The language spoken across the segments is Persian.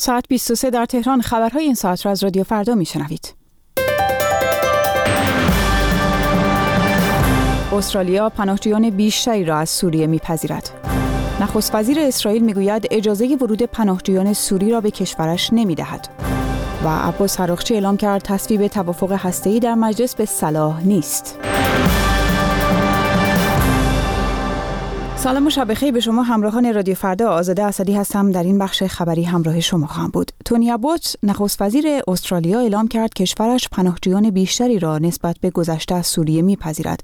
ساعت 23 در تهران خبرهای این ساعت را از رادیو فردا میشنوید. استرالیا پناهجویان بیشتری را از سوریه میپذیرد. نخست وزیر اسرائیل می‌گوید اجازه ورود پناهجویان سوری را به کشورش نمی‌دهد. و عباس هراخچی اعلام کرد تصویب توافق هسته‌ای در مجلس به صلاح نیست. سلام و شب به شما همراهان رادیو فردا. آزاده اسدی هستم. در این بخش خبری همراه شما خواهم بود. تونی ابوت نخست وزیر استرالیا اعلام کرد کشورش پناهجویان بیشتری را نسبت به گذشته از سوریه میپذیرد.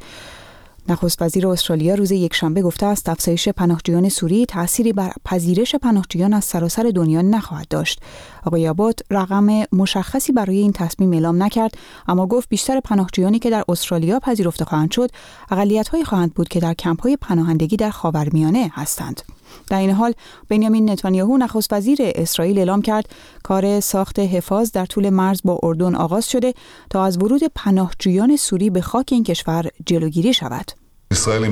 نخست وزیر استرالیا روز یکشنبه گفته است افزایش پناهجویان سوری تأثیری بر پذیرش پناهجویان از سراسر دنیا نخواهد داشت. آقای آباد رقم مشخصی برای این تصمیم اعلام نکرد اما گفت بیشتر پناهجویانی که در استرالیا پذیرفته خواهند شد اقلیت‌هایی خواهند بود که در کمپ‌های پناهندگی در خاورمیانه هستند. در این حال بنیامین نتانیاهو نخست وزیر اسرائیل اعلام کرد کار ساخت حفاظ در طول مرز با اردن آغاز شده تا از ورود پناهجویان سوری به خاک این کشور جلوگیری شود. اسرائیل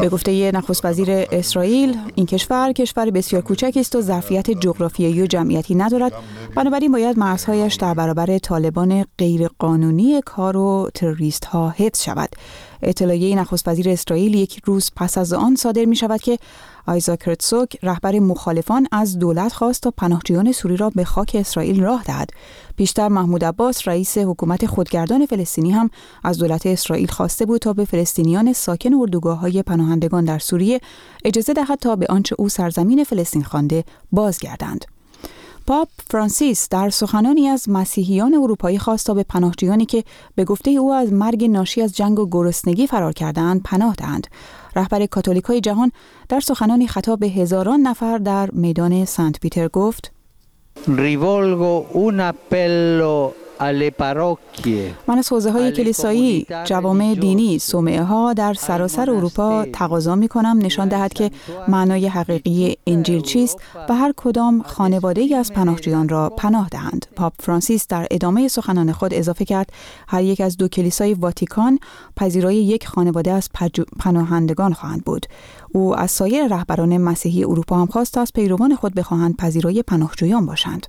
به گفته نخست وزیر اسرائیل این کشور کشور بسیار کوچکی است و ظرفیت جغرافیایی و جمعیتی ندارد. بنابراین باید مرزهایش در برابر طالبان غیرقانونی کار و تروریست ها حفظ شود. اطلاعیه نخست وزیر اسرائیل یک روز پس از آن صادر می شود که آیزاک رتسوک رهبر مخالفان از دولت خواست تا پناهجویان سوری را به خاک اسرائیل راه دهد. پیشتر محمود عباس رئیس حکومت خودگردان فلسطینی هم از دولت اسرائیل خواسته بود تا به فلسطینیان ساکن اردوگاه های پناهندگان در سوریه اجازه دهد تا به آنچه او سرزمین فلسطین خوانده بازگردند. پاپ فرانسیس در سخنانی از مسیحیان اروپایی خواست تا به پناهجویانی که به گفته او از مرگ ناشی از جنگ و گرسنگی فرار کردند پناه دهند. رهبر کاتولیکای جهان در سخنانی خطاب به هزاران نفر در میدان سنت پیتر گفت Rivolgo un appello من از حوزه های کلیسایی، جوامع دینی، سومعه ها در سراسر اروپا تقاضا می کنم نشان دهد که معنای حقیقی انجیل چیست و هر کدام خانواده ای از پناهجویان را پناه دهند. پاپ فرانسیس در ادامه سخنان خود اضافه کرد هر یک از دو کلیسای واتیکان پذیرای یک خانواده از پناهندگان خواهند بود. او از سایر رهبران مسیحی اروپا هم خواست از پیروان خود بخواهند پذیرای پناهجویان باشند.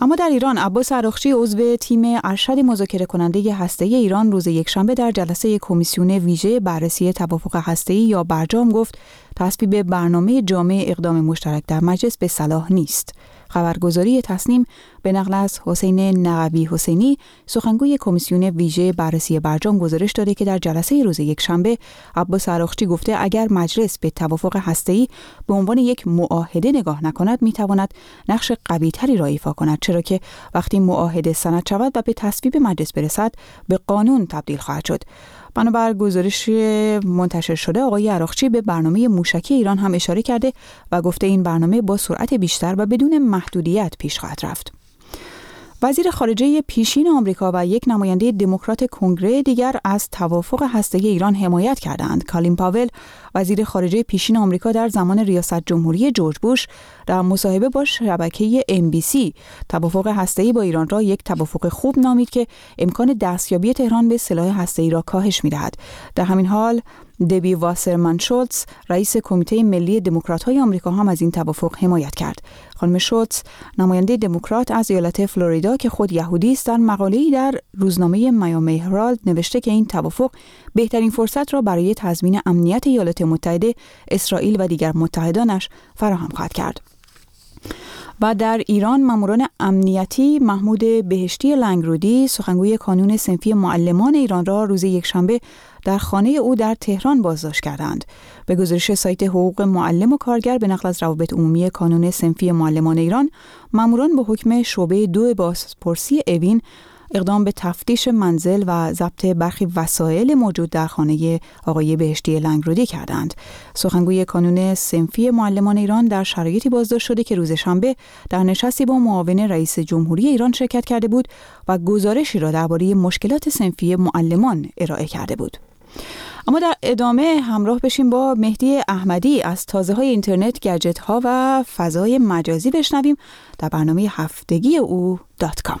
اما در ایران عباس عراقچی عضو تیم ارشد مذاکره کننده هسته ایران روز یکشنبه در جلسه کمیسیون ویژه بررسی توافق هسته یا برجام گفت تصویب برنامه جامع اقدام مشترک در مجلس به صلاح نیست. خبرگزاری تصنیم به نقل از حسین نقبی حسینی سخنگوی کمیسیون ویژه بررسی برجام گزارش داده که در جلسه روز یکشنبه عباس عراقچی گفته اگر مجلس به توافق هسته‌ای به عنوان یک معاهده نگاه نکند می‌تواند نقش قویتری را ایفا کند چرا که وقتی معاهده سند شود و به تصویب مجلس برسد به قانون تبدیل خواهد شد. بنابر گزارش منتشر شده آقای عراقچی به برنامه موشکی ایران هم اشاره کرده و گفته این برنامه با سرعت بیشتر و بدون محدودیت پیش خواهد رفت. وزیر خارجه پیشین آمریکا و یک نماینده دموکرات کنگره دیگر از توافق هسته ایران حمایت کردند. کالین پاول وزیر خارجه پیشین آمریکا در زمان ریاست جمهوری جورج بوش در مصاحبه با شبکه سی توافق هسته‌ای با ایران را یک توافق خوب نامید که امکان دستیابی تهران به سلاح هسته‌ای را کاهش می‌دهد. در همین حال دبی واسرمن شولتز رئیس کمیته ملی دموکرات های آمریکا هم از این توافق حمایت کرد. خانم شولتز نماینده دموکرات از ایالت فلوریدا که خود یهودی است در مقاله‌ای در روزنامه میامی هرالد نوشته که این توافق بهترین فرصت را برای تضمین امنیت ایالات متحده، اسرائیل و دیگر متحدانش فراهم خواهد کرد. و در ایران ماموران امنیتی محمود بهشتی لنگرودی سخنگوی کانون سنفی معلمان ایران را روز یکشنبه در خانه او در تهران بازداشت کردند. به گزارش سایت حقوق معلم و کارگر به نقل از روابط عمومی کانون سنفی معلمان ایران، ماموران به حکم شعبه دو بازپرسی اوین اقدام به تفتیش منزل و ضبط برخی وسایل موجود در خانه آقای بهشتی لنگرودی کردند. سخنگوی کانون سنفی معلمان ایران در شرایطی بازداشت شده که روز شنبه در نشستی با معاون رئیس جمهوری ایران شرکت کرده بود و گزارشی را درباره مشکلات سنفی معلمان ارائه کرده بود. اما در ادامه همراه بشیم با مهدی احمدی از تازه های اینترنت، گجت ها و فضای مجازی بشنویم در برنامه هفتگی او دات کام.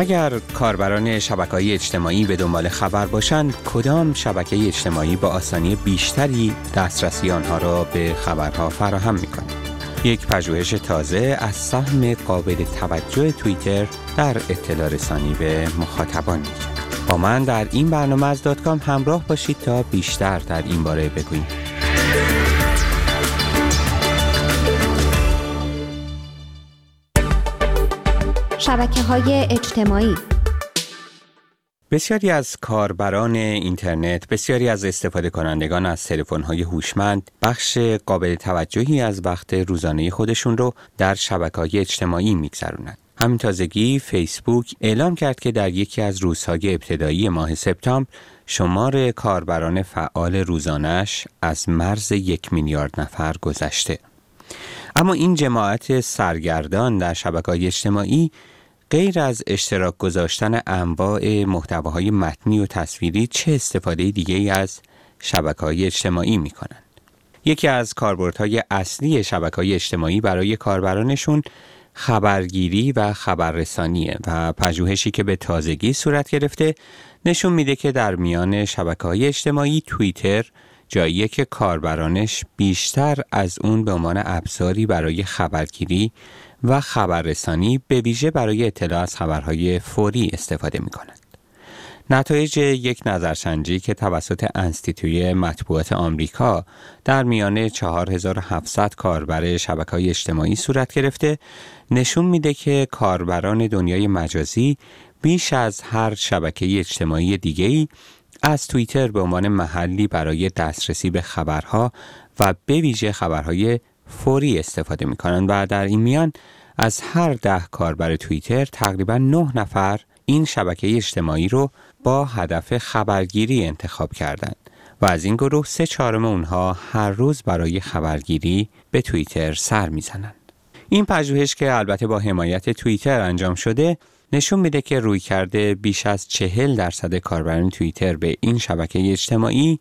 اگر کاربران شبکه های اجتماعی به دنبال خبر باشند کدام شبکه اجتماعی با آسانی بیشتری دسترسی آنها را به خبرها فراهم می یک پژوهش تازه از سهم قابل توجه توییتر در اطلاع رسانی به مخاطبان میگه با من در این برنامه از داتکام همراه باشید تا بیشتر در این باره بگوییم. شبکه های اجتماعی بسیاری از کاربران اینترنت، بسیاری از استفاده کنندگان از تلفن های هوشمند بخش قابل توجهی از وقت روزانه خودشون رو در شبکه های اجتماعی میگذرونند. همین تازگی فیسبوک اعلام کرد که در یکی از روزهای ابتدایی ماه سپتامبر شمار کاربران فعال روزانش از مرز یک میلیارد نفر گذشته. اما این جماعت سرگردان در شبکه های اجتماعی غیر از اشتراک گذاشتن انواع محتواهای متنی و تصویری چه استفاده دیگه از شبکه های اجتماعی می کنند؟ یکی از کاربردهای اصلی شبکه های اجتماعی برای کاربرانشون خبرگیری و خبررسانیه و پژوهشی که به تازگی صورت گرفته نشون میده که در میان شبکه های اجتماعی توییتر جایی که کاربرانش بیشتر از اون به عنوان ابزاری برای خبرگیری و خبررسانی به ویژه برای اطلاع از خبرهای فوری استفاده می کنند. نتایج یک نظرسنجی که توسط انستیتوی مطبوعات آمریکا در میان 4700 کاربر شبکه های اجتماعی صورت گرفته نشون میده که کاربران دنیای مجازی بیش از هر شبکه اجتماعی دیگه‌ای از توییتر به عنوان محلی برای دسترسی به خبرها و به ویژه خبرهای فوری استفاده می کنند و در این میان از هر ده کاربر توییتر تقریبا نه نفر این شبکه اجتماعی رو با هدف خبرگیری انتخاب کردند و از این گروه سه چهارم اونها هر روز برای خبرگیری به توییتر سر می‌زنند. این پژوهش که البته با حمایت توییتر انجام شده نشون میده که روی کرده بیش از چهل درصد کاربران توییتر به این شبکه اجتماعی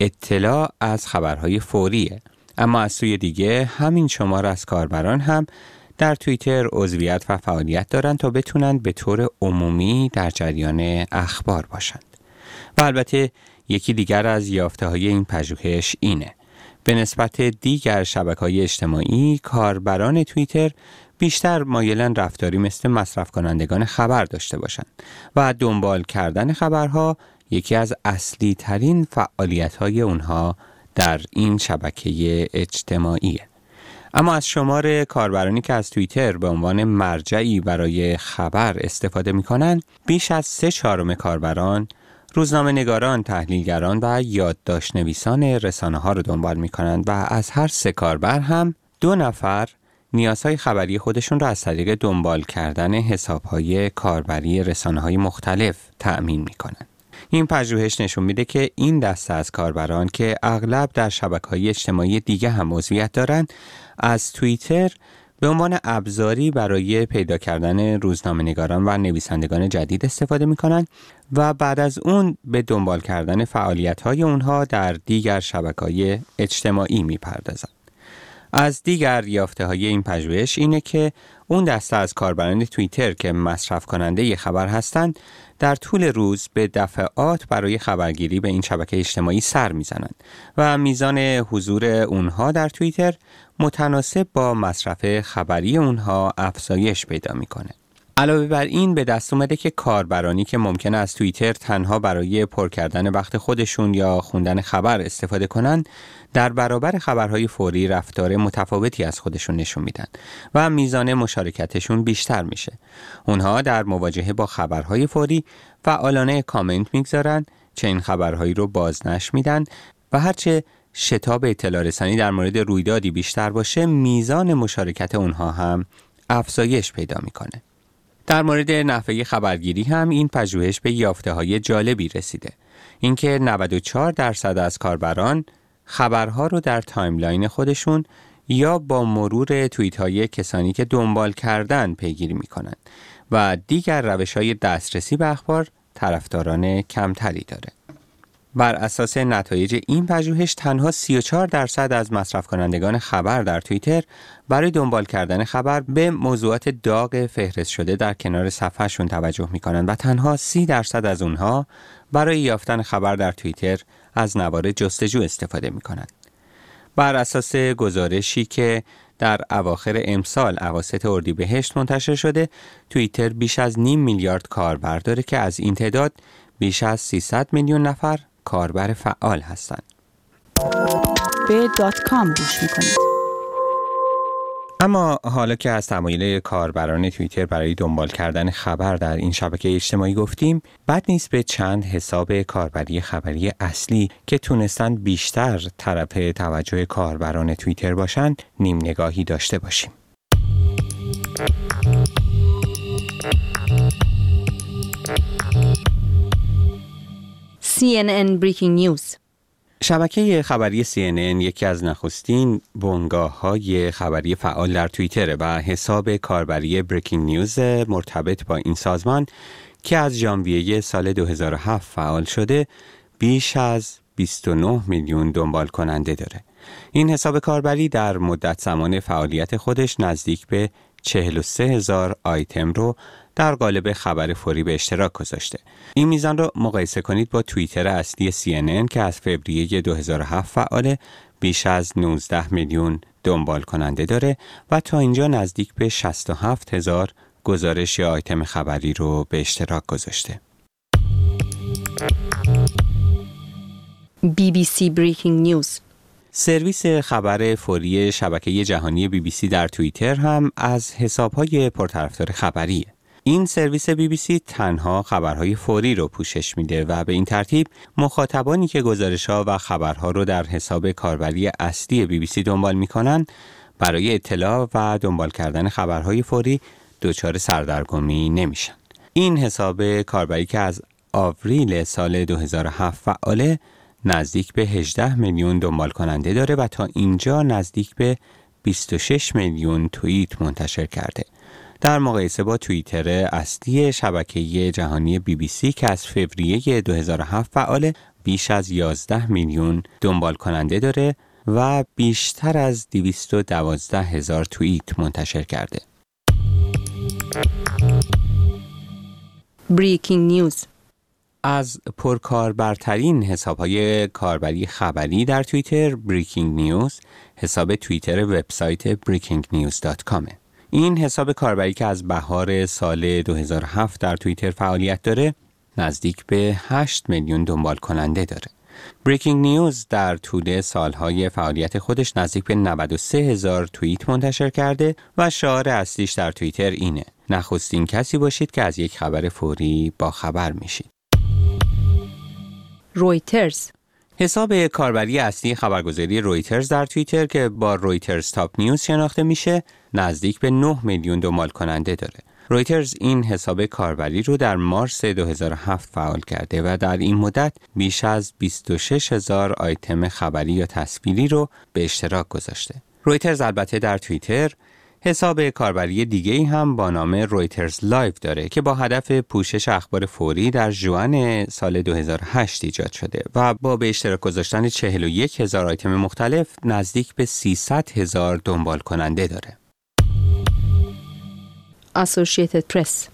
اطلاع از خبرهای فوریه اما از سوی دیگه همین شمار از کاربران هم در توییتر عضویت و فعالیت دارند تا بتونند به طور عمومی در جریان اخبار باشند. و البته یکی دیگر از یافته های این پژوهش اینه. به نسبت دیگر شبکه های اجتماعی کاربران توییتر بیشتر مایلن رفتاری مثل مصرف کنندگان خبر داشته باشند و دنبال کردن خبرها یکی از اصلی ترین فعالیت های اونها در این شبکه اجتماعیه اما از شمار کاربرانی که از توییتر به عنوان مرجعی برای خبر استفاده می کنند بیش از سه چهارم کاربران روزنامه نگاران، تحلیلگران و یادداشت نویسان رسانه ها رو دنبال می کنند و از هر سه کاربر هم دو نفر نیازهای خبری خودشون را از طریق دنبال کردن حسابهای کاربری رسانه های مختلف تأمین می کنند. این پژوهش نشون میده که این دسته از کاربران که اغلب در شبکه های اجتماعی دیگه هم عضویت دارند از توییتر به عنوان ابزاری برای پیدا کردن روزنامه نگاران و نویسندگان جدید استفاده می کنند و بعد از اون به دنبال کردن فعالیت های اونها در دیگر شبکه های اجتماعی می پردازند. از دیگر یافته های این پژوهش اینه که اون دسته از کاربران توییتر که مصرف کننده خبر هستند در طول روز به دفعات برای خبرگیری به این شبکه اجتماعی سر می‌زنند و میزان حضور اونها در توییتر متناسب با مصرف خبری اونها افزایش پیدا می‌کنه. علاوه بر این به دست اومده که کاربرانی که ممکن از توییتر تنها برای پر کردن وقت خودشون یا خوندن خبر استفاده کنند در برابر خبرهای فوری رفتار متفاوتی از خودشون نشون میدن و میزان مشارکتشون بیشتر میشه. اونها در مواجهه با خبرهای فوری فعالانه کامنت می‌گذارن، چه این خبرهایی رو بازنش میدن و هرچه شتاب اطلاع رسانی در مورد رویدادی بیشتر باشه میزان مشارکت اونها هم افزایش پیدا می‌کنه. در مورد نحوه خبرگیری هم این پژوهش به یافته های جالبی رسیده. اینکه 94 درصد از کاربران خبرها رو در timeline خودشون یا با مرور توییت های کسانی که دنبال کردن پیگیری می کنند و دیگر روش های دسترسی به اخبار طرفداران کمتری داره. بر اساس نتایج این پژوهش تنها 34 درصد از مصرف کنندگان خبر در توییتر برای دنبال کردن خبر به موضوعات داغ فهرست شده در کنار صفحهشون توجه می کنند و تنها 30 درصد از اونها برای یافتن خبر در توییتر از نوار جستجو استفاده می کنند. بر اساس گزارشی که در اواخر امسال اواسط اردیبهشت منتشر شده توییتر بیش از نیم میلیارد کاربر داره که از این تعداد بیش از 300 میلیون نفر کاربر فعال هستند. به دات کام گوش می‌کنید. اما حالا که از تمایل کاربران توییتر برای دنبال کردن خبر در این شبکه اجتماعی گفتیم بد نیست به چند حساب کاربری خبری اصلی که تونستن بیشتر طرف توجه کاربران توییتر باشند نیم نگاهی داشته باشیم CNN Breaking News شبکه خبری CNN یکی از نخستین بنگاه های خبری فعال در توییتر و حساب کاربری بریکینگ نیوز مرتبط با این سازمان که از ژانویه سال 2007 فعال شده بیش از 29 میلیون دنبال کننده داره. این حساب کاربری در مدت زمان فعالیت خودش نزدیک به 43 هزار آیتم رو در قالب خبر فوری به اشتراک گذاشته. این میزان رو مقایسه کنید با توییتر اصلی CNN که از فوریه 2007 فعال بیش از 19 میلیون دنبال کننده داره و تا اینجا نزدیک به 67 هزار گزارش یا آیتم خبری رو به اشتراک گذاشته. BBC Breaking News سرویس خبر فوری شبکه جهانی بی بی سی در توییتر هم از حسابهای پرطرفدار خبریه. این سرویس بی بی سی تنها خبرهای فوری رو پوشش میده و به این ترتیب مخاطبانی که گزارش ها و خبرها رو در حساب کاربری اصلی بی بی سی دنبال می‌کنن برای اطلاع و دنبال کردن خبرهای فوری دچار سردرگمی نمیشن. این حساب کاربری که از آوریل سال 2007 فعاله نزدیک به 18 میلیون دنبال کننده داره و تا اینجا نزدیک به 26 میلیون توییت منتشر کرده. در مقایسه با توییتر اصلی شبکه جهانی بی بی سی که از فوریه 2007 فعال بیش از 11 میلیون دنبال کننده داره و بیشتر از 212 هزار توییت منتشر کرده. Breaking News از پرکاربرترین حساب های کاربری خبری در توییتر بریکینگ نیوز حساب توییتر وبسایت breakingnews.com این حساب کاربری که از بهار سال 2007 در توییتر فعالیت داره نزدیک به 8 میلیون دنبال کننده داره. بریکینگ نیوز در طول سالهای فعالیت خودش نزدیک به 93 هزار توییت منتشر کرده و شعار اصلیش در توییتر اینه نخستین کسی باشید که از یک خبر فوری با خبر میشید. رویترز حساب کاربری اصلی خبرگزاری رویترز در توییتر که با Reuters Top News شناخته میشه نزدیک به 9 میلیون دنبال کننده داره. رویترز این حساب کاربری رو در مارس 2007 فعال کرده و در این مدت بیش از 26 هزار آیتم خبری یا تصویری رو به اشتراک گذاشته. رویترز البته در توییتر حساب کاربری دیگه ای هم با نام Reuters Live داره که با هدف پوشش اخبار فوری در جون سال 2008 ایجاد شده و با به اشتراک گذاشتن 41 هزار آیتم مختلف نزدیک به 300 هزار دنبال کننده داره. Associated Press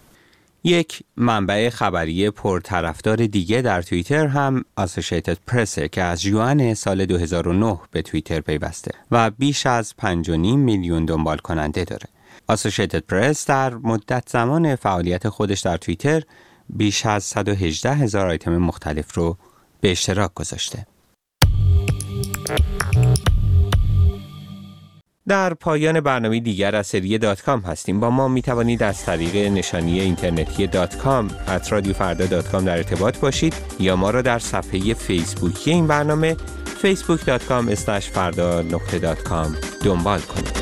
یک منبع خبری پرطرفدار دیگه در توییتر هم Associated Press که از جوان سال 2009 به توییتر پیوسته و بیش از 5.5 میلیون دنبال کننده داره. Associated Press در مدت زمان فعالیت خودش در توییتر بیش از 118 هزار آیتم مختلف رو به اشتراک گذاشته. در پایان برنامه دیگر از سری دات کام هستیم. با ما می توانید از طریق نشانی اینترنتی دات کام در ارتباط باشید یا ما را در صفحه فیسبوکی این برنامه facebook.com فردا دنبال کنید.